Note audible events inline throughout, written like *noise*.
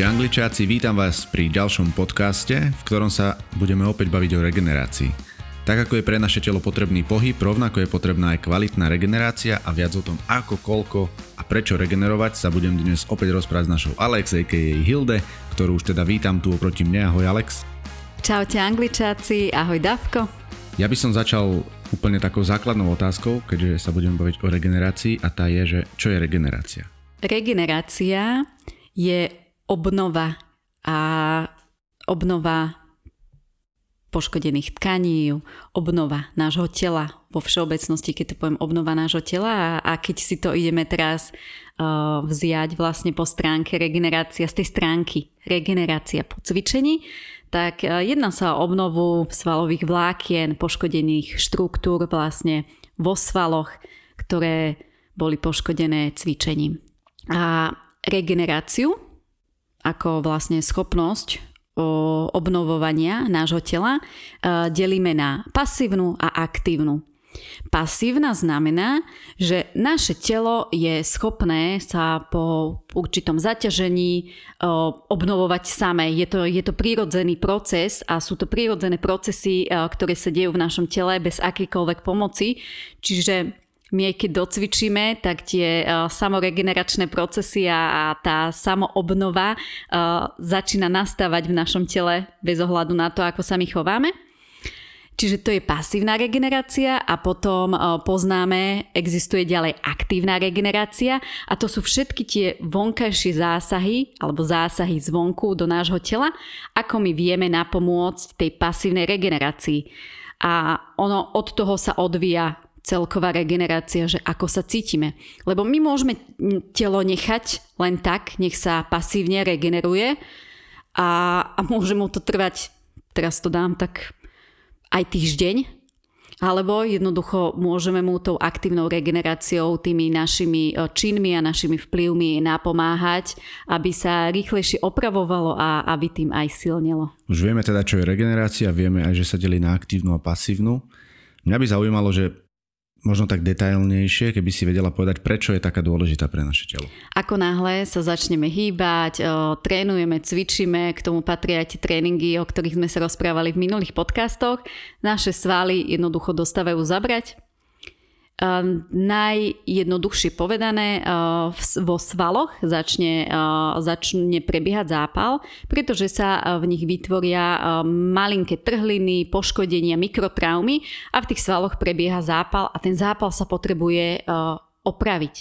Čaute angličáci, vítam vás pri ďalšom podcaste, v ktorom sa budeme opäť baviť o regenerácii. Tak ako je pre naše telo potrebný pohyb, rovnako je potrebná aj kvalitná regenerácia a viac o tom ako, koľko a prečo regenerovať sa budem dnes opäť rozprávať s našou Alex, a.k.a. Hilde, ktorú už teda vítam tu oproti mne. Ahoj Alex. Čaute angličáci, ahoj Davko. Ja by som začal úplne takou základnou otázkou, keďže sa budeme baviť o regenerácii a tá je, že čo je regenerácia? Regenerácia je obnova a obnova poškodených tkaní, obnova nášho tela vo všeobecnosti, keď to poviem obnova nášho tela a, a keď si to ideme teraz uh, vziať vlastne po stránke regenerácia z tej stránky regenerácia po cvičení, tak uh, jedná sa o obnovu svalových vlákien, poškodených štruktúr vlastne vo svaloch, ktoré boli poškodené cvičením. A regeneráciu ako vlastne schopnosť obnovovania nášho tela e, delíme na pasívnu a aktívnu. Pasívna znamená, že naše telo je schopné sa po určitom zaťažení e, obnovovať samé. Je to, je to prírodzený proces a sú to prírodzené procesy, e, ktoré sa dejú v našom tele bez akýkoľvek pomoci. Čiže my keď docvičíme, tak tie uh, samoregeneračné procesy a, a tá samoobnova uh, začína nastávať v našom tele bez ohľadu na to, ako sa my chováme. Čiže to je pasívna regenerácia a potom uh, poznáme, existuje ďalej aktívna regenerácia a to sú všetky tie vonkajšie zásahy alebo zásahy zvonku do nášho tela, ako my vieme napomôcť tej pasívnej regenerácii. A ono od toho sa odvíja celková regenerácia, že ako sa cítime. Lebo my môžeme telo nechať len tak, nech sa pasívne regeneruje a, a môže mu to trvať, teraz to dám tak aj týždeň, alebo jednoducho môžeme mu tou aktívnou regeneráciou, tými našimi e, činmi a našimi vplyvmi napomáhať, aby sa rýchlejšie opravovalo a aby tým aj silnelo. Už vieme teda, čo je regenerácia, vieme aj, že sa delí na aktívnu a pasívnu. Mňa by zaujímalo, že možno tak detailnejšie, keby si vedela povedať, prečo je taká dôležitá pre naše telo. Ako náhle sa začneme hýbať, trénujeme, cvičíme, k tomu patria aj tie tréningy, o ktorých sme sa rozprávali v minulých podcastoch, naše svaly jednoducho dostávajú zabrať, najjednoduchšie povedané, ehm, vo svaloch začne, ehm, začne prebiehať zápal, pretože sa v nich vytvoria malinké trhliny, poškodenia, mikrotraumy a v tých svaloch prebieha zápal a ten zápal sa potrebuje opraviť,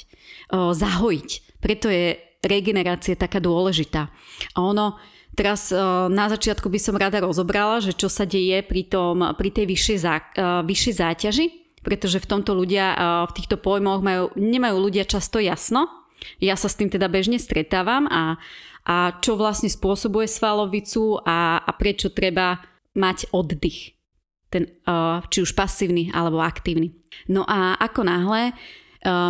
zahojiť. Preto je regenerácia taká dôležitá. A ono, Teraz na začiatku by som rada rozobrala, že čo sa deje pri, tom, pri tej vyššej, zá, vyššej záťaži pretože v tomto ľudia, v týchto pojmoch majú, nemajú ľudia často jasno. Ja sa s tým teda bežne stretávam a, a čo vlastne spôsobuje svalovicu a, a prečo treba mať oddych. Ten, či už pasívny alebo aktívny. No a ako náhle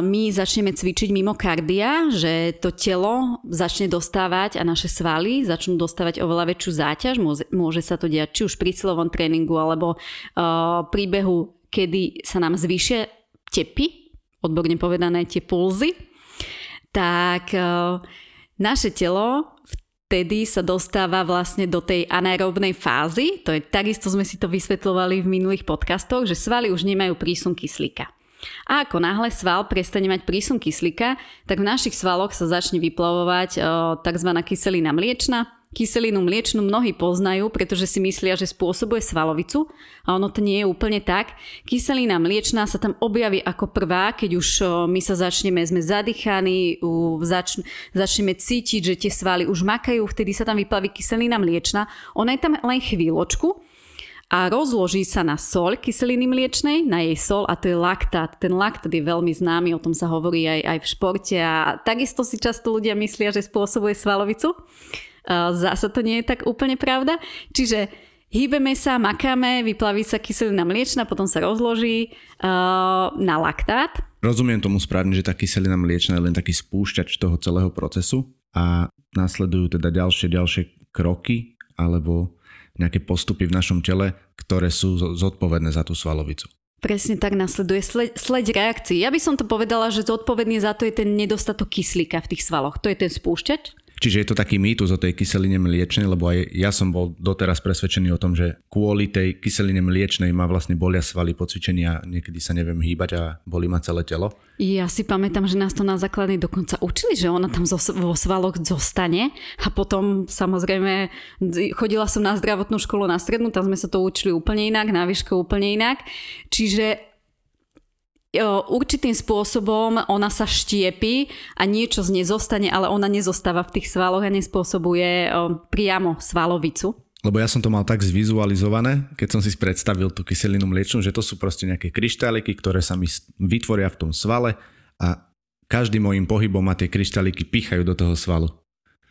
my začneme cvičiť mimo kardia, že to telo začne dostávať a naše svaly začnú dostávať oveľa väčšiu záťaž. Môže sa to diať či už pri silovom tréningu alebo uh, príbehu kedy sa nám zvýšia tepy, odborne povedané tie pulzy, tak e, naše telo vtedy sa dostáva vlastne do tej anaerobnej fázy. To je takisto sme si to vysvetľovali v minulých podcastoch, že svaly už nemajú prísun kyslíka. A ako náhle sval prestane mať prísun kyslíka, tak v našich svaloch sa začne vyplavovať e, tzv. kyselina mliečna, Kyselinu mliečnu mnohí poznajú, pretože si myslia, že spôsobuje svalovicu a ono to nie je úplne tak. Kyselina mliečná sa tam objaví ako prvá, keď už my sa začneme, sme zadýchaní, zač, začneme cítiť, že tie svaly už makajú, vtedy sa tam vyplaví kyselina mliečna. Ona je tam len chvíľočku, a rozloží sa na sol kyseliny mliečnej, na jej sol a to je laktát. Ten laktát je veľmi známy, o tom sa hovorí aj, aj v športe a takisto si často ľudia myslia, že spôsobuje svalovicu. Zasa to nie je tak úplne pravda. Čiže hýbeme sa, makáme, vyplaví sa kyselina mliečna, potom sa rozloží uh, na laktát. Rozumiem tomu správne, že tá kyselina mliečna je len taký spúšťač toho celého procesu a následujú teda ďalšie, ďalšie kroky alebo nejaké postupy v našom tele, ktoré sú zodpovedné za tú svalovicu. Presne tak nasleduje sleď, sleď reakcií. Ja by som to povedala, že zodpovedný za to je ten nedostatok kyslíka v tých svaloch. To je ten spúšťač. Čiže je to taký mýtus o tej kyseline mliečnej, lebo aj ja som bol doteraz presvedčený o tom, že kvôli tej kyseline mliečnej ma vlastne bolia svaly po cvičení a niekedy sa neviem hýbať a bolí ma celé telo. Ja si pamätám, že nás to na základnej dokonca učili, že ona tam vo svaloch zostane a potom samozrejme chodila som na zdravotnú školu na strednú, tam sme sa to učili úplne inak, na výšku úplne inak. Čiže určitým spôsobom ona sa štiepi a niečo z nej zostane, ale ona nezostáva v tých svaloch a nespôsobuje priamo svalovicu. Lebo ja som to mal tak zvizualizované, keď som si predstavil tú kyselinu mliečnú, že to sú proste nejaké kryštáliky, ktoré sa mi vytvoria v tom svale a každým môjim pohybom ma tie kryštáliky pichajú do toho svalu.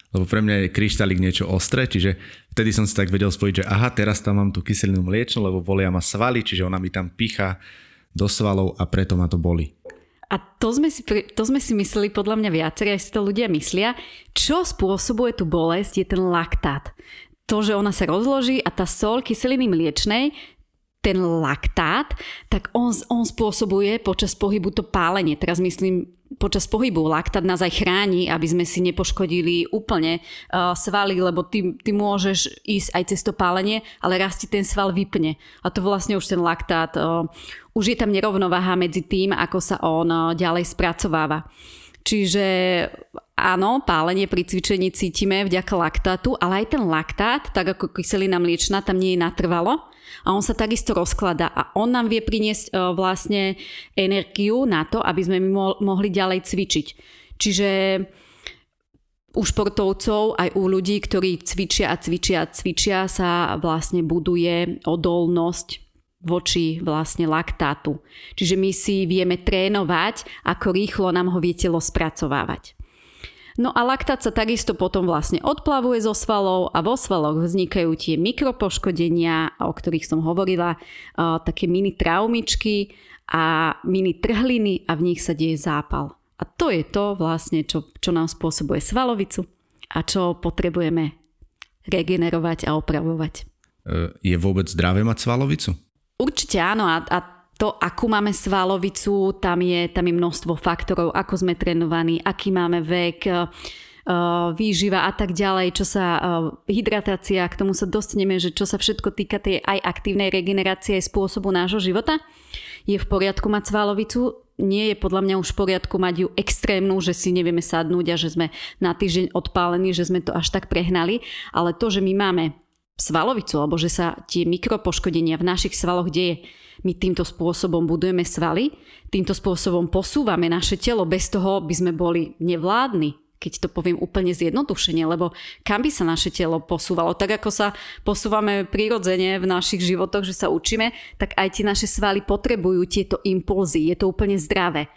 Lebo pre mňa je kryštálik niečo ostré, čiže vtedy som si tak vedel spojiť, že aha, teraz tam mám tú kyselinu mliečnú, lebo bolia ma svaly, čiže ona mi tam picha do svalov a preto ma to boli. A to sme, si, to sme si mysleli, podľa mňa viacerí, aj si to ľudia myslia, čo spôsobuje tú bolesť je ten laktát. To, že ona sa rozloží a tá sol kyseliny mliečnej, ten laktát, tak on, on spôsobuje počas pohybu to pálenie. Teraz myslím počas pohybu laktát nás aj chráni, aby sme si nepoškodili úplne uh, svaly, lebo ty, ty môžeš ísť aj cez to pálenie, ale raz ti ten sval vypne. A to vlastne už ten laktát, uh, už je tam nerovnováha medzi tým, ako sa on uh, ďalej spracováva. Čiže áno, pálenie pri cvičení cítime vďaka laktátu, ale aj ten laktát, tak ako kyselina mliečna, tam nie je natrvalo a on sa takisto rozklada a on nám vie priniesť e, vlastne energiu na to, aby sme mohli ďalej cvičiť. Čiže u športovcov, aj u ľudí, ktorí cvičia a cvičia a cvičia sa vlastne buduje odolnosť voči vlastne laktátu. Čiže my si vieme trénovať, ako rýchlo nám ho vie telo spracovávať. No a laktát sa takisto potom vlastne odplavuje zo svalov a vo svaloch vznikajú tie mikropoškodenia, o ktorých som hovorila, také mini traumičky a mini trhliny a v nich sa deje zápal. A to je to vlastne, čo, čo nám spôsobuje svalovicu a čo potrebujeme regenerovať a opravovať. E, je vôbec zdravé mať svalovicu? Určite áno a, a to, akú máme svalovicu, tam je, tam je množstvo faktorov, ako sme trénovaní, aký máme vek, eh, výživa a tak ďalej, čo sa eh, hydratácia, k tomu sa dostaneme, že čo sa všetko týka tej aj aktívnej regenerácie aj spôsobu nášho života. Je v poriadku mať svalovicu, nie je podľa mňa už v poriadku mať ju extrémnu, že si nevieme sadnúť a že sme na týždeň odpálení, že sme to až tak prehnali, ale to, že my máme svalovicu, alebo že sa tie mikropoškodenia v našich svaloch deje, my týmto spôsobom budujeme svaly, týmto spôsobom posúvame naše telo, bez toho by sme boli nevládni, keď to poviem úplne zjednodušene, lebo kam by sa naše telo posúvalo? Tak ako sa posúvame prirodzene v našich životoch, že sa učíme, tak aj tie naše svaly potrebujú tieto impulzy. Je to úplne zdravé.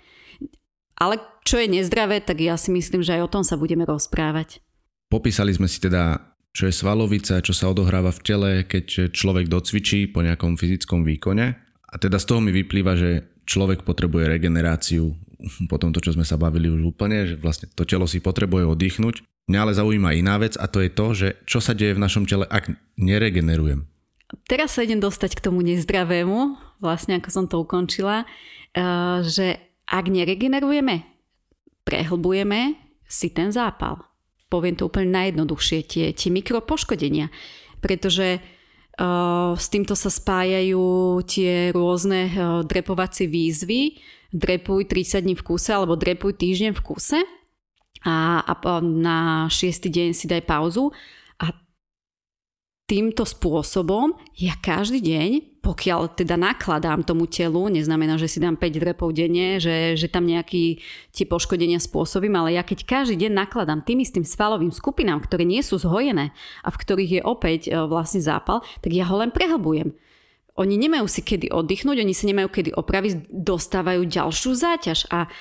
Ale čo je nezdravé, tak ja si myslím, že aj o tom sa budeme rozprávať. Popísali sme si teda, čo je svalovica, čo sa odohráva v tele, keď človek docvičí po nejakom fyzickom výkone. A teda z toho mi vyplýva, že človek potrebuje regeneráciu po tomto, čo sme sa bavili už úplne, že vlastne to telo si potrebuje oddychnúť. Mňa ale zaujíma iná vec a to je to, že čo sa deje v našom tele, ak neregenerujem. Teraz sa idem dostať k tomu nezdravému, vlastne ako som to ukončila, eh, že ak neregenerujeme, prehlbujeme si ten zápal. Poviem to úplne najjednoduchšie, tie, tie mikropoškodenia. Pretože s týmto sa spájajú tie rôzne drepovacie výzvy. Drepuj 30 dní v kuse alebo drepuj týždeň v kuse a, a na šiestý deň si daj pauzu týmto spôsobom ja každý deň, pokiaľ teda nakladám tomu telu, neznamená, že si dám 5 repov denne, že, že tam nejaký tie poškodenia spôsobím, ale ja keď každý deň nakladám tým istým svalovým skupinám, ktoré nie sú zhojené a v ktorých je opäť e, vlastne zápal, tak ja ho len prehlbujem. Oni nemajú si kedy oddychnúť, oni sa nemajú kedy opraviť, dostávajú ďalšiu záťaž a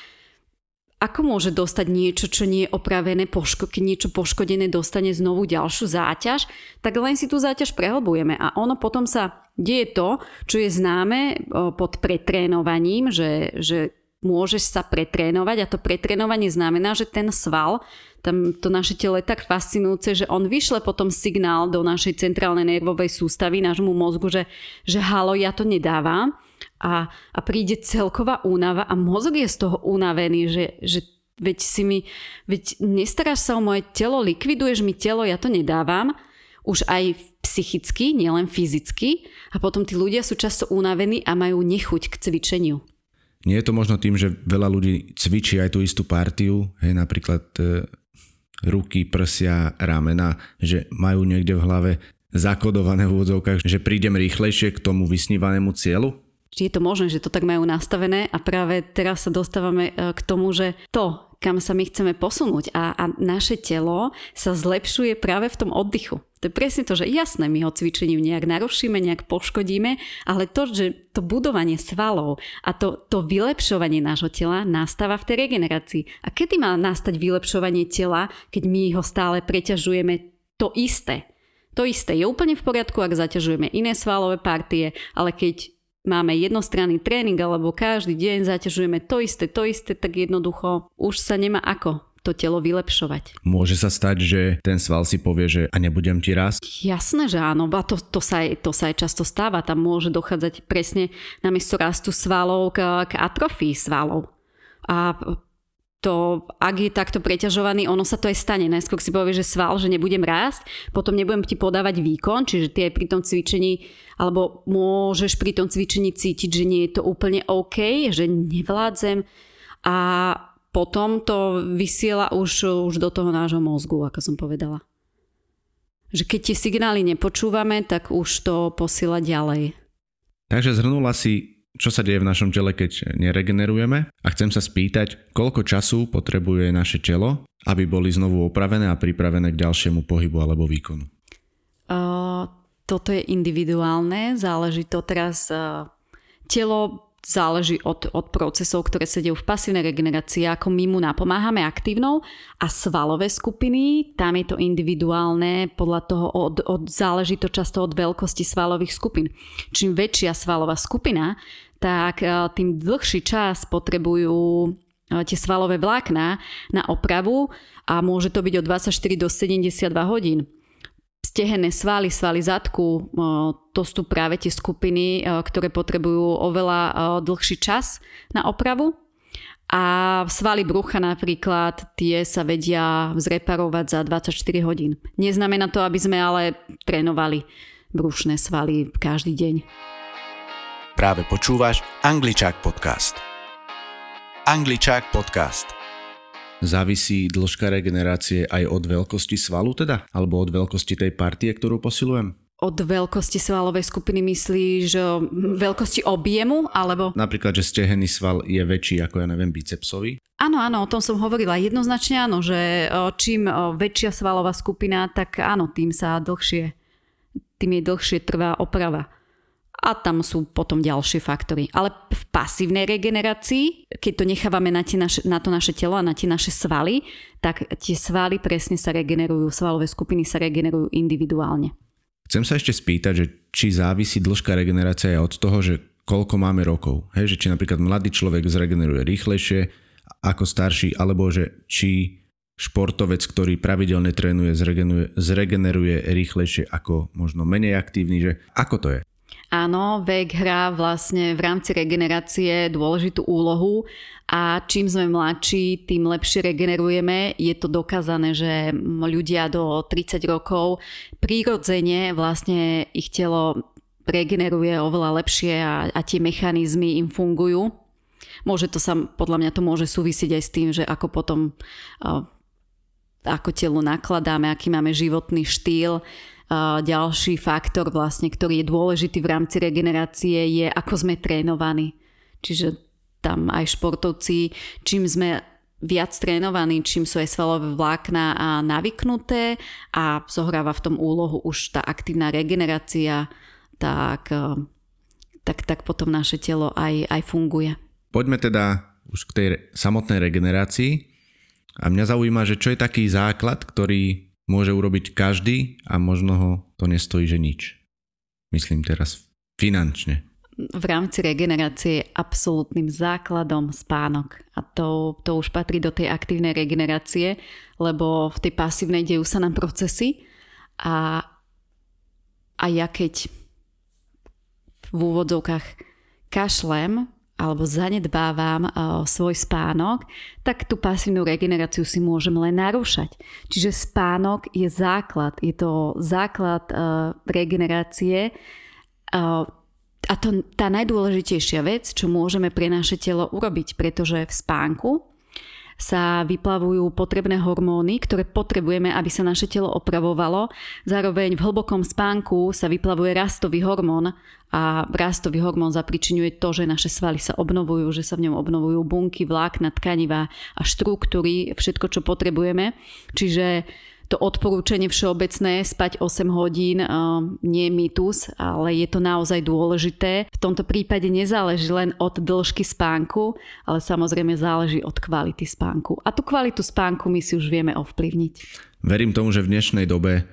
ako môže dostať niečo, čo nie je opravené, poško- keď niečo poškodené dostane znovu ďalšiu záťaž, tak len si tú záťaž prehlbujeme a ono potom sa deje to, čo je známe pod pretrénovaním, že, že môžeš sa pretrénovať a to pretrénovanie znamená, že ten sval, tam to naše telo je tak fascinujúce, že on vyšle potom signál do našej centrálnej nervovej sústavy, nášmu mozgu, že, že halo, ja to nedávam a, a príde celková únava a mozog je z toho unavený, že, že veď si mi, veď nestaráš sa o moje telo, likviduješ mi telo, ja to nedávam, už aj psychicky, nielen fyzicky a potom tí ľudia sú často unavení a majú nechuť k cvičeniu. Nie je to možno tým, že veľa ľudí cvičí aj tú istú partiu, hej, napríklad e, ruky, prsia, ramena, že majú niekde v hlave zakodované v úvodzovkách, že prídem rýchlejšie k tomu vysnívanému cieľu? Či je to možné, že to tak majú nastavené a práve teraz sa dostávame e, k tomu, že to, kam sa my chceme posunúť a, a naše telo sa zlepšuje práve v tom oddychu. To je presne to, že jasné, my ho cvičením nejak narušíme, nejak poškodíme, ale to, že to budovanie svalov a to, to vylepšovanie nášho tela nastáva v tej regenerácii. A kedy má nastať vylepšovanie tela, keď my ho stále preťažujeme to isté? To isté je úplne v poriadku, ak zaťažujeme iné svalové partie, ale keď máme jednostranný tréning alebo každý deň zaťažujeme to isté, to isté, tak jednoducho už sa nemá ako to telo vylepšovať. Môže sa stať, že ten sval si povie, že a nebudem ti rásť? Jasné, že áno, a to, to, sa aj, to sa aj často stáva. Tam môže dochádzať presne namiesto rastu svalov k, k atrofii svalov. A to, ak je takto preťažovaný, ono sa to aj stane. Najskôr si povie, že sval, že nebudem rásť, potom nebudem ti podávať výkon, čiže ty aj pri tom cvičení, alebo môžeš pri tom cvičení cítiť, že nie je to úplne OK, že nevládzem a potom to vysiela už, už do toho nášho mozgu, ako som povedala. Že keď tie signály nepočúvame, tak už to posiela ďalej. Takže zhrnula si čo sa deje v našom tele, keď neregenerujeme a chcem sa spýtať, koľko času potrebuje naše telo, aby boli znovu opravené a pripravené k ďalšiemu pohybu alebo výkonu. Uh, toto je individuálne, záleží to teraz uh, telo záleží od, od procesov, ktoré sa dejú v pasívnej regenerácii, ako my mu napomáhame aktívnou a svalové skupiny, tam je to individuálne, podľa toho od, od, záleží to často od veľkosti svalových skupín. Čím väčšia svalová skupina, tak e, tým dlhší čas potrebujú e, tie svalové vlákna na opravu a môže to byť od 24 do 72 hodín stehenné svaly, svaly zadku, to sú práve tie skupiny, ktoré potrebujú oveľa dlhší čas na opravu. A svaly brucha napríklad, tie sa vedia zreparovať za 24 hodín. Neznamená to, aby sme ale trénovali brušné svaly každý deň. Práve počúvaš Angličák podcast. Angličák podcast. Závisí dĺžka regenerácie aj od veľkosti svalu teda? Alebo od veľkosti tej partie, ktorú posilujem? Od veľkosti svalovej skupiny myslíš veľkosti objemu, alebo... Napríklad, že stehený sval je väčší ako, ja neviem, bicepsový? Áno, áno, o tom som hovorila. Jednoznačne áno, že čím väčšia svalová skupina, tak áno, tým sa dlhšie, tým je dlhšie trvá oprava a tam sú potom ďalšie faktory. Ale v pasívnej regenerácii, keď to nechávame na, naše, na to naše telo a na tie naše svaly, tak tie svaly presne sa regenerujú, svalové skupiny sa regenerujú individuálne. Chcem sa ešte spýtať, že či závisí dĺžka regenerácie od toho, že koľko máme rokov. Hej, že či napríklad mladý človek zregeneruje rýchlejšie ako starší, alebo že či športovec, ktorý pravidelne trénuje, zregeneruje, zregeneruje rýchlejšie ako možno menej aktívny, že ako to je? Áno, vek hrá vlastne v rámci regenerácie dôležitú úlohu a čím sme mladší, tým lepšie regenerujeme. Je to dokázané, že ľudia do 30 rokov prírodzene vlastne ich telo regeneruje oveľa lepšie a, a tie mechanizmy im fungujú. Môže to sa, podľa mňa to môže súvisieť aj s tým, že ako potom ako telo nakladáme, aký máme životný štýl, ďalší faktor vlastne, ktorý je dôležitý v rámci regenerácie je ako sme trénovaní. Čiže tam aj športovci, čím sme viac trénovaní, čím sú aj svalové vlákna a navyknuté a zohráva v tom úlohu už tá aktívna regenerácia, tak, e, tak, tak potom naše telo aj, aj funguje. Poďme teda už k tej samotnej regenerácii. A mňa zaujíma, že čo je taký základ, ktorý môže urobiť každý a možno ho to nestojí, že nič. Myslím teraz finančne. V rámci regenerácie je absolútnym základom spánok. A to, to už patrí do tej aktívnej regenerácie, lebo v tej pasívnej dejú sa nám procesy a, a ja keď v úvodzovkách kašlem alebo zanedbávam uh, svoj spánok, tak tú pasívnu regeneráciu si môžem len narúšať. Čiže spánok je základ, je to základ uh, regenerácie uh, a to tá najdôležitejšia vec, čo môžeme pre naše telo urobiť, pretože v spánku sa vyplavujú potrebné hormóny, ktoré potrebujeme, aby sa naše telo opravovalo. Zároveň v hlbokom spánku sa vyplavuje rastový hormón a rastový hormón zapričinuje to, že naše svaly sa obnovujú, že sa v ňom obnovujú bunky, vlákna, tkanivá a štruktúry, všetko, čo potrebujeme. Čiže to odporúčanie všeobecné spať 8 hodín nie je mýtus, ale je to naozaj dôležité. V tomto prípade nezáleží len od dĺžky spánku, ale samozrejme záleží od kvality spánku. A tú kvalitu spánku my si už vieme ovplyvniť. Verím tomu, že v dnešnej dobe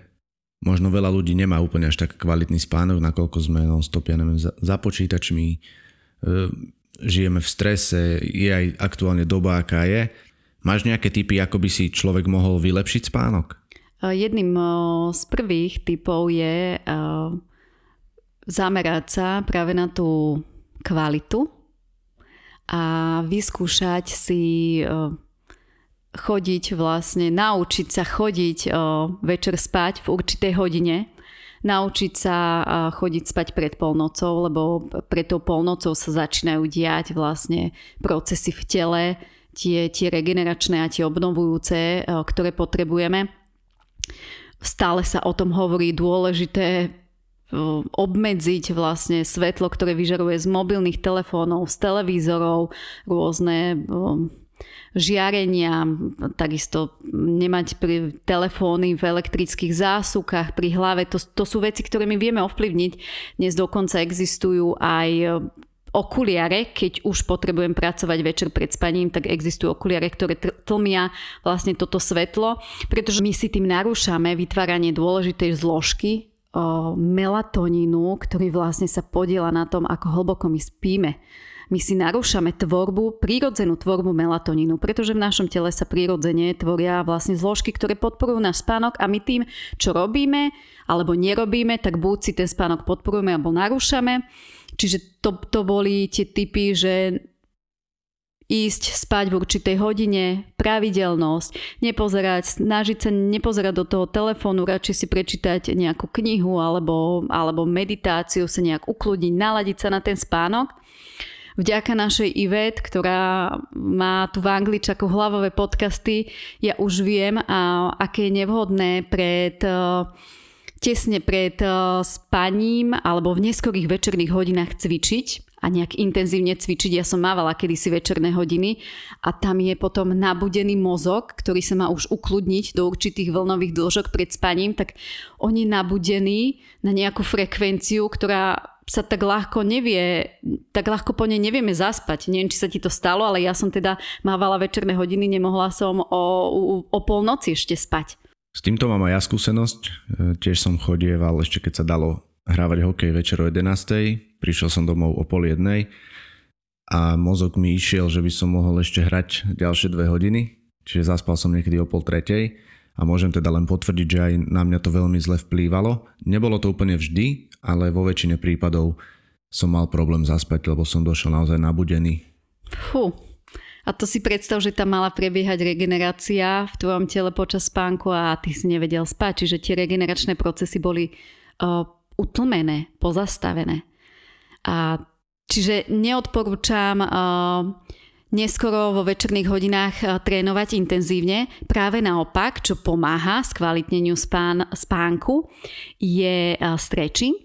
možno veľa ľudí nemá úplne až tak kvalitný spánok, nakoľko sme non-stop, ja neviem, za, za počítačmi, e, žijeme v strese, je aj aktuálne doba, aká je. Máš nejaké typy, ako by si človek mohol vylepšiť spánok? Jedným z prvých typov je zamerať sa práve na tú kvalitu a vyskúšať si chodiť vlastne, naučiť sa chodiť večer spať v určitej hodine, naučiť sa chodiť spať pred polnocou, lebo pred tou polnocou sa začínajú diať vlastne procesy v tele, tie, tie regeneračné a tie obnovujúce, ktoré potrebujeme. Stále sa o tom hovorí dôležité obmedziť vlastne svetlo, ktoré vyžaruje z mobilných telefónov, z televízorov, rôzne žiarenia, takisto nemať pri telefóny v elektrických zásukách pri hlave. To, to sú veci, ktoré my vieme ovplyvniť. Dnes dokonca existujú aj okuliare, keď už potrebujem pracovať večer pred spaním, tak existujú okuliare, ktoré tlmia vlastne toto svetlo, pretože my si tým narúšame vytváranie dôležitej zložky melatonínu, ktorý vlastne sa podiela na tom, ako hlboko my spíme my si narúšame tvorbu, prírodzenú tvorbu melatonínu, pretože v našom tele sa prírodzene tvoria vlastne zložky, ktoré podporujú náš spánok a my tým, čo robíme alebo nerobíme, tak buď si ten spánok podporujeme alebo narúšame. Čiže to, to boli tie typy, že ísť spať v určitej hodine, pravidelnosť, nepozerať, snažiť sa nepozerať do toho telefónu, radšej si prečítať nejakú knihu alebo, alebo meditáciu, sa nejak ukludniť, naladiť sa na ten spánok. Vďaka našej Ivet, ktorá má tu v Angličaku hlavové podcasty, ja už viem, a aké je nevhodné pred tesne pred spaním alebo v neskorých večerných hodinách cvičiť a nejak intenzívne cvičiť. Ja som mávala kedysi večerné hodiny a tam je potom nabudený mozog, ktorý sa má už ukludniť do určitých vlnových dĺžok pred spaním, tak on je nabudený na nejakú frekvenciu, ktorá sa tak ľahko nevie, tak ľahko po nej nevieme zaspať. Neviem, či sa ti to stalo, ale ja som teda mávala večerné hodiny, nemohla som o, o, o polnoci ešte spať. S týmto mám aj ja skúsenosť. E, tiež som chodieval ešte keď sa dalo hrávať hokej večer o 11. Prišiel som domov o pol jednej a mozog mi išiel, že by som mohol ešte hrať ďalšie dve hodiny. Čiže zaspal som niekedy o pol tretej a môžem teda len potvrdiť, že aj na mňa to veľmi zle vplývalo. Nebolo to úplne vždy, ale vo väčšine prípadov som mal problém zaspať, lebo som došiel naozaj nabudený. Fú, a to si predstav, že tam mala prebiehať regenerácia v tvojom tele počas spánku a ty si nevedel spať, čiže tie regeneračné procesy boli uh, utlmené, pozastavené. A čiže neodporúčam uh, neskoro vo večerných hodinách uh, trénovať intenzívne. Práve naopak, čo pomáha skvalitneniu spán, spánku, je uh, stretching,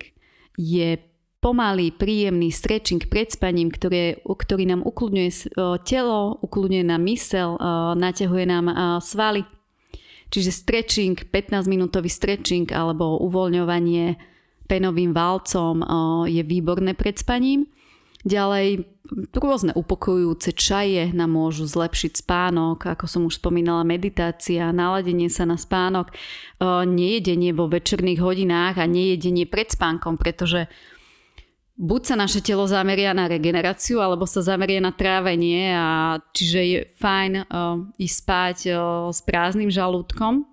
je pomalý, príjemný stretching pred spaním, ktoré, ktorý nám ukludňuje telo, ukludňuje nám mysel, naťahuje nám svaly. Čiže stretching, 15-minútový stretching alebo uvoľňovanie penovým válcom je výborné pred spaním. Ďalej, rôzne upokojujúce čaje nám môžu zlepšiť spánok, ako som už spomínala, meditácia, naladenie sa na spánok, nejedenie vo večerných hodinách a nejedenie pred spánkom, pretože buď sa naše telo zameria na regeneráciu, alebo sa zameria na trávenie a čiže je fajn uh, ísť spať uh, s prázdnym žalúdkom,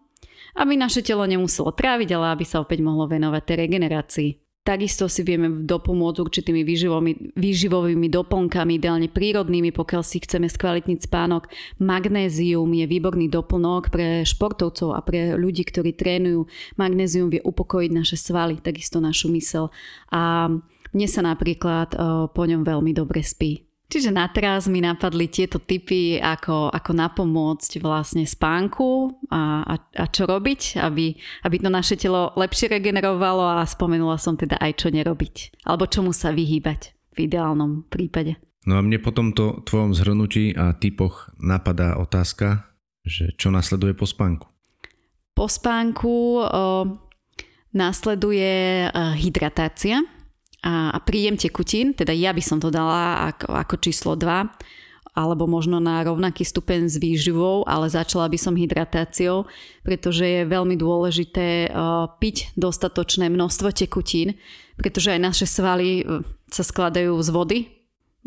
aby naše telo nemuselo tráviť, ale aby sa opäť mohlo venovať tej regenerácii. Takisto si vieme dopomôcť určitými výživovými, výživovými doplnkami, ideálne prírodnými, pokiaľ si chceme skvalitniť spánok. Magnézium je výborný doplnok pre športovcov a pre ľudí, ktorí trénujú. Magnézium vie upokojiť naše svaly, takisto našu mysel. A mne sa napríklad po ňom veľmi dobre spí. Čiže na teraz mi napadli tieto typy, ako, ako napomôcť vlastne spánku a, a, a čo robiť, aby, aby to naše telo lepšie regenerovalo a spomenula som teda aj čo nerobiť. Alebo čomu sa vyhýbať v ideálnom prípade. No a mne po tomto tvojom zhrnutí a typoch napadá otázka, že čo nasleduje po spánku? Po spánku o, nasleduje o, hydratácia a, príjem tekutín, teda ja by som to dala ako, ako číslo 2, alebo možno na rovnaký stupeň s výživou, ale začala by som hydratáciou, pretože je veľmi dôležité uh, piť dostatočné množstvo tekutín, pretože aj naše svaly uh, sa skladajú z vody,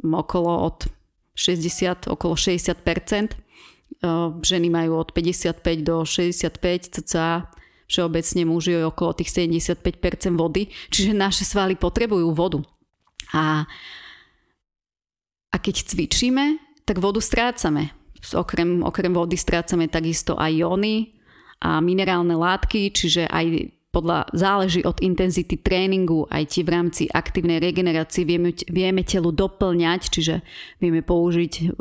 okolo od 60, okolo 60 uh, ženy majú od 55 do 65 cca všeobecne muži je okolo tých 75% vody, čiže naše svaly potrebujú vodu. A, a keď cvičíme, tak vodu strácame. Okrem, okrem vody strácame takisto aj jóny a minerálne látky, čiže aj podľa, záleží od intenzity tréningu, aj ti v rámci aktívnej regenerácie vieme, vieme telu doplňať, čiže vieme použiť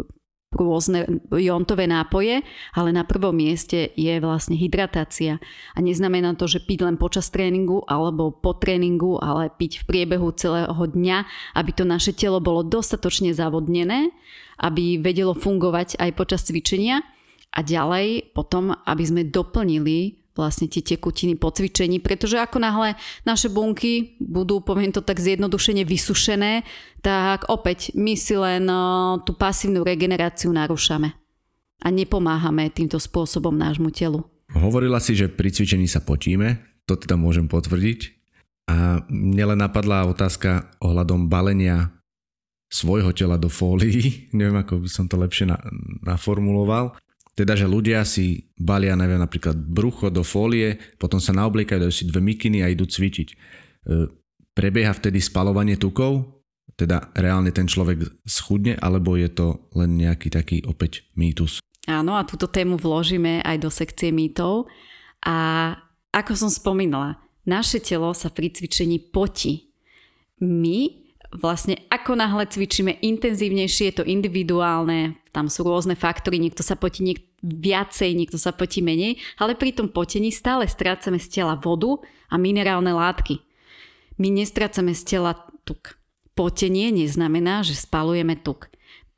rôzne jontové nápoje, ale na prvom mieste je vlastne hydratácia. A neznamená to, že piť len počas tréningu alebo po tréningu, ale piť v priebehu celého dňa, aby to naše telo bolo dostatočne zavodnené, aby vedelo fungovať aj počas cvičenia a ďalej potom, aby sme doplnili vlastne tie tekutiny po cvičení, pretože ako náhle naše bunky budú, poviem to tak zjednodušene, vysušené, tak opäť my si len tú pasívnu regeneráciu narúšame a nepomáhame týmto spôsobom nášmu telu. Hovorila si, že pri cvičení sa potíme, to teda môžem potvrdiť. A mne len napadla otázka ohľadom balenia svojho tela do fólií. *laughs* Neviem, ako by som to lepšie na, naformuloval. Teda, že ľudia si balia, neviem, napríklad brucho do fólie, potom sa naobliekajú, dajú si dve mikiny a idú cvičiť. E, prebieha vtedy spalovanie tukov? Teda reálne ten človek schudne, alebo je to len nejaký taký opäť mýtus? Áno, a túto tému vložíme aj do sekcie mýtov. A ako som spomínala, naše telo sa pri cvičení potí. My vlastne ako náhle cvičíme intenzívnejšie, je to individuálne, tam sú rôzne faktory, niekto sa potí niek- viacej, niekto sa potí menej, ale pri tom potení stále strácame z tela vodu a minerálne látky. My nestrácame z tela tuk. Potenie neznamená, že spalujeme tuk.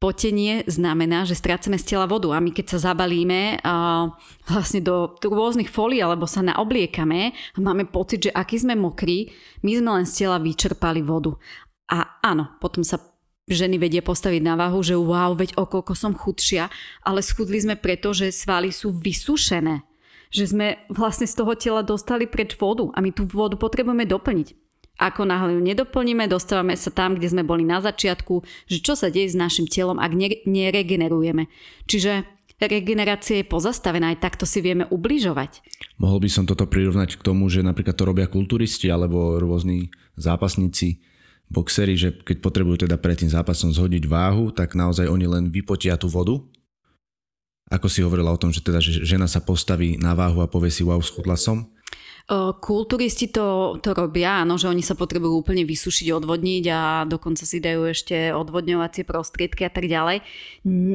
Potenie znamená, že strácame z tela vodu a my keď sa zabalíme a vlastne do rôznych fólií alebo sa naobliekame a máme pocit, že aký sme mokrí, my sme len z tela vyčerpali vodu. A áno, potom sa ženy vedia postaviť na váhu, že wow, veď o koľko som chudšia, ale schudli sme preto, že svaly sú vysušené. Že sme vlastne z toho tela dostali preč vodu a my tú vodu potrebujeme doplniť. Ako náhle ju nedoplníme, dostávame sa tam, kde sme boli na začiatku, že čo sa deje s našim telom, ak neregenerujeme. Čiže regenerácia je pozastavená, aj takto si vieme ubližovať. Mohol by som toto prirovnať k tomu, že napríklad to robia kulturisti alebo rôzni zápasníci boxery, že keď potrebujú teda pred tým zápasom zhodiť váhu, tak naozaj oni len vypotia tú vodu. Ako si hovorila o tom, že teda že žena sa postaví na váhu a povie si wow, schudla som. Kulturisti to, to robia, áno, že oni sa potrebujú úplne vysušiť, odvodniť a dokonca si dajú ešte odvodňovacie prostriedky a tak ďalej.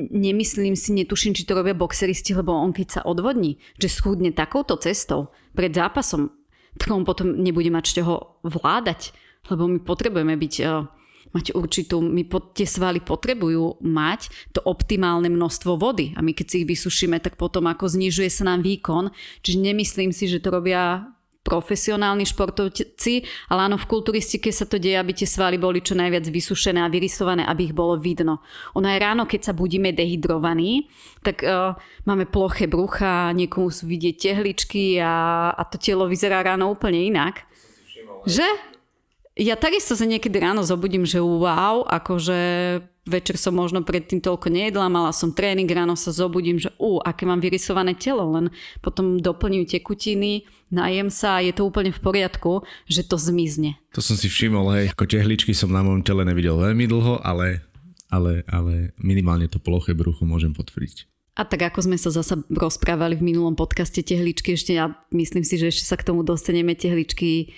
Nemyslím si, netuším, či to robia boxeristi, lebo on keď sa odvodní, že schudne takouto cestou pred zápasom, tak on potom nebude mať z čoho vládať lebo my potrebujeme byť e, mať určitú, my pod, tie svaly potrebujú mať to optimálne množstvo vody a my keď si ich vysušíme, tak potom ako znižuje sa nám výkon, čiže nemyslím si, že to robia profesionálni športovci, ale áno, v kulturistike sa to deje, aby tie svaly boli čo najviac vysušené a vyrysované, aby ich bolo vidno. Ono aj ráno, keď sa budíme dehydrovaní, tak uh, máme ploché brucha, niekomu sú vidieť tehličky a, a to telo vyzerá ráno úplne inak. Že? Ja takisto sa niekedy ráno zobudím, že wow, akože večer som možno predtým toľko nejedla, mala som tréning, ráno sa zobudím, že ú, aké mám vyrysované telo, len potom doplním tekutiny, najem sa a je to úplne v poriadku, že to zmizne. To som si všimol, hej, ako tehličky som na mojom tele nevidel veľmi dlho, ale, ale, ale minimálne to ploché brucho môžem potvrdiť. A tak ako sme sa zasa rozprávali v minulom podcaste tehličky, ešte ja myslím si, že ešte sa k tomu dostaneme tehličky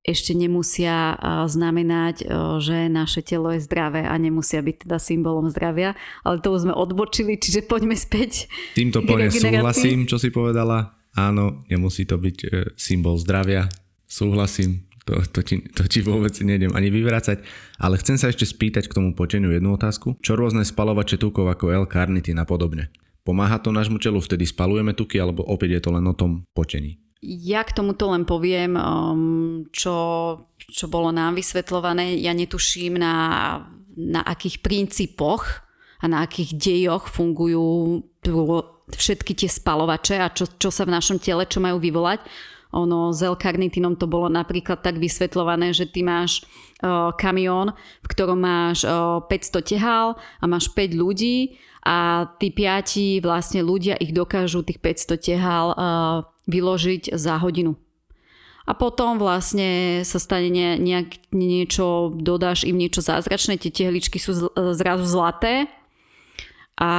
ešte nemusia znamenať, že naše telo je zdravé a nemusia byť teda symbolom zdravia, ale to už sme odbočili, čiže poďme späť. Týmto plne súhlasím, čo si povedala. Áno, nemusí to byť e, symbol zdravia. Súhlasím, to, to, ti, to ti vôbec nejdem ani vyvracať. Ale chcem sa ešte spýtať k tomu poteniu jednu otázku. Čo rôzne spalovače tukov ako L-karnitín a podobne? Pomáha to nášmu telu, vtedy spalujeme tuky, alebo opäť je to len o tom potení? Ja k tomuto len poviem, um, čo, čo bolo nám vysvetľované. Ja netuším na, na akých princípoch a na akých dejoch fungujú všetky tie spalovače a čo, čo sa v našom tele, čo majú vyvolať. Ono s L-karnitinom to bolo napríklad tak vysvetľované, že ty máš uh, kamión, v ktorom máš uh, 500 tehál a máš 5 ľudí a tí piati vlastne ľudia ich dokážu tých 500 tehál uh, vyložiť za hodinu. A potom vlastne sa stane nejak niečo, dodáš im niečo zázračné, tie tehličky sú zrazu zlaté a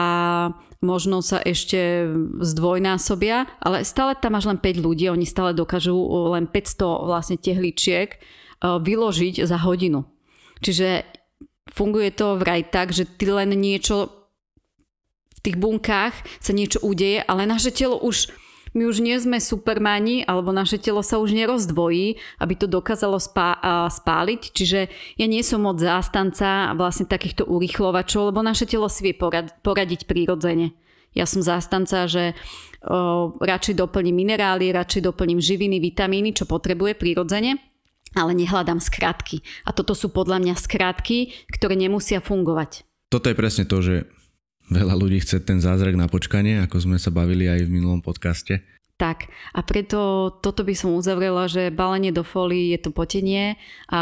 možno sa ešte zdvojnásobia, ale stále tam máš len 5 ľudí, oni stále dokážu len 500 vlastne tehličiek vyložiť za hodinu. Čiže funguje to vraj tak, že ty len niečo tých bunkách sa niečo udeje, ale naše telo už my už nie sme supermani, alebo naše telo sa už nerozdvojí, aby to dokázalo spá- spáliť. Čiže ja nie som moc zástanca vlastne takýchto urýchlovačov, lebo naše telo si vie porad- poradiť prírodzene. Ja som zástanca, že o, radšej doplním minerály, radšej doplním živiny, vitamíny, čo potrebuje prírodzene, ale nehľadám skratky. A toto sú podľa mňa skratky, ktoré nemusia fungovať. Toto je presne to, že Veľa ľudí chce ten zázrak na počkanie, ako sme sa bavili aj v minulom podcaste. Tak a preto toto by som uzavrela, že balenie do folii je to potenie a, a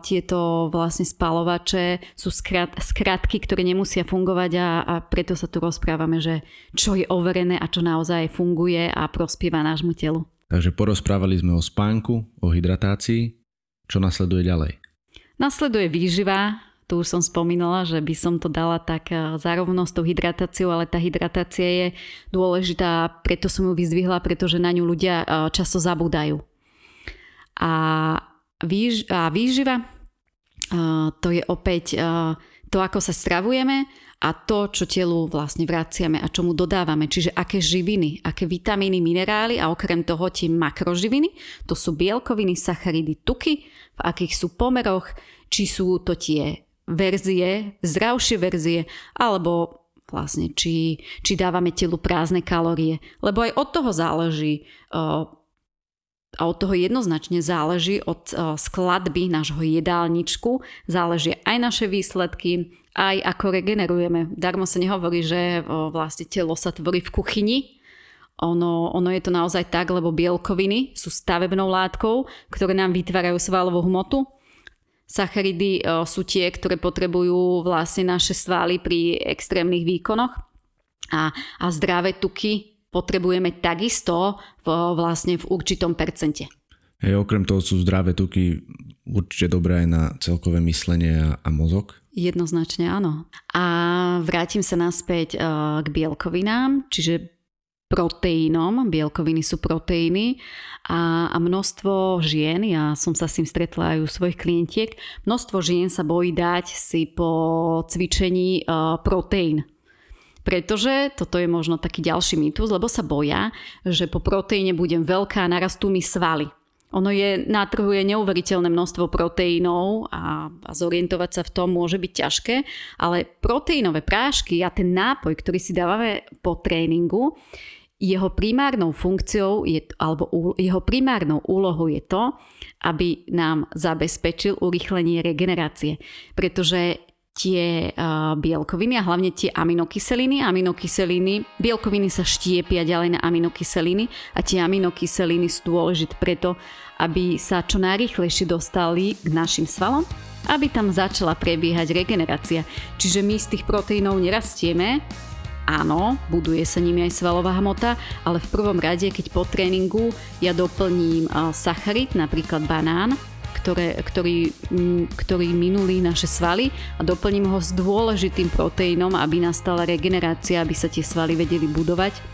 tieto vlastne spalovače sú skrat, skratky, ktoré nemusia fungovať a, a preto sa tu rozprávame, že čo je overené a čo naozaj funguje a prospieva nášmu telu. Takže porozprávali sme o spánku, o hydratácii. Čo nasleduje ďalej? Nasleduje výživa, tu už som spomínala, že by som to dala tak eh, zárovno s tou hydratáciou, ale tá hydratácia je dôležitá, preto som ju vyzdvihla, pretože na ňu ľudia eh, často zabúdajú. A, výž, a výživa, eh, to je opäť to, ako sa stravujeme a to, čo telu vlastne vraciame a čo mu dodávame. Čiže aké živiny, aké vitamíny, minerály a okrem toho tie makroživiny, to sú bielkoviny, sacharidy, tuky, v akých sú pomeroch, či sú to tie verzie, zdravšie verzie, alebo vlastne či, či dávame telu prázdne kalórie. Lebo aj od toho záleží a od toho jednoznačne záleží od skladby nášho jedálničku, záleží aj naše výsledky, aj ako regenerujeme. Darmo sa nehovorí, že vlastne telo sa tvorí v kuchyni, ono, ono je to naozaj tak, lebo bielkoviny sú stavebnou látkou, ktoré nám vytvárajú svalovú hmotu Sacharidy e, sú tie, ktoré potrebujú vlastne naše svaly pri extrémnych výkonoch a, a zdravé tuky potrebujeme takisto v, vlastne v určitom percente. Hej, okrem toho sú zdravé tuky určite dobré aj na celkové myslenie a, a mozog? Jednoznačne áno. A vrátim sa naspäť uh, k bielkovinám, čiže proteínom, bielkoviny sú proteíny a, a množstvo žien, ja som sa s tým stretla aj u svojich klientiek, množstvo žien sa bojí dať si po cvičení uh, proteín. Pretože toto je možno taký ďalší mýtus, lebo sa boja, že po proteíne budem veľká a narastú mi svaly. Ono je, na trhu je neuveriteľné množstvo proteínov a, a zorientovať sa v tom môže byť ťažké, ale proteínové prášky a ten nápoj, ktorý si dávame po tréningu, jeho primárnou funkciou je, alebo jeho primárnou úlohou je to, aby nám zabezpečil urychlenie regenerácie. Pretože tie bielkoviny a hlavne tie aminokyseliny. Aminokyseliny, bielkoviny sa štiepia ďalej na aminokyseliny a tie aminokyseliny sú dôležité preto, aby sa čo najrychlejšie dostali k našim svalom, aby tam začala prebiehať regenerácia. Čiže my z tých proteínov nerastieme, Áno, buduje sa nimi aj svalová hmota, ale v prvom rade, keď po tréningu ja doplním sacharid, napríklad banán, ktoré, ktorý, ktorý minulí naše svaly a doplním ho s dôležitým proteínom, aby nastala regenerácia, aby sa tie svaly vedeli budovať,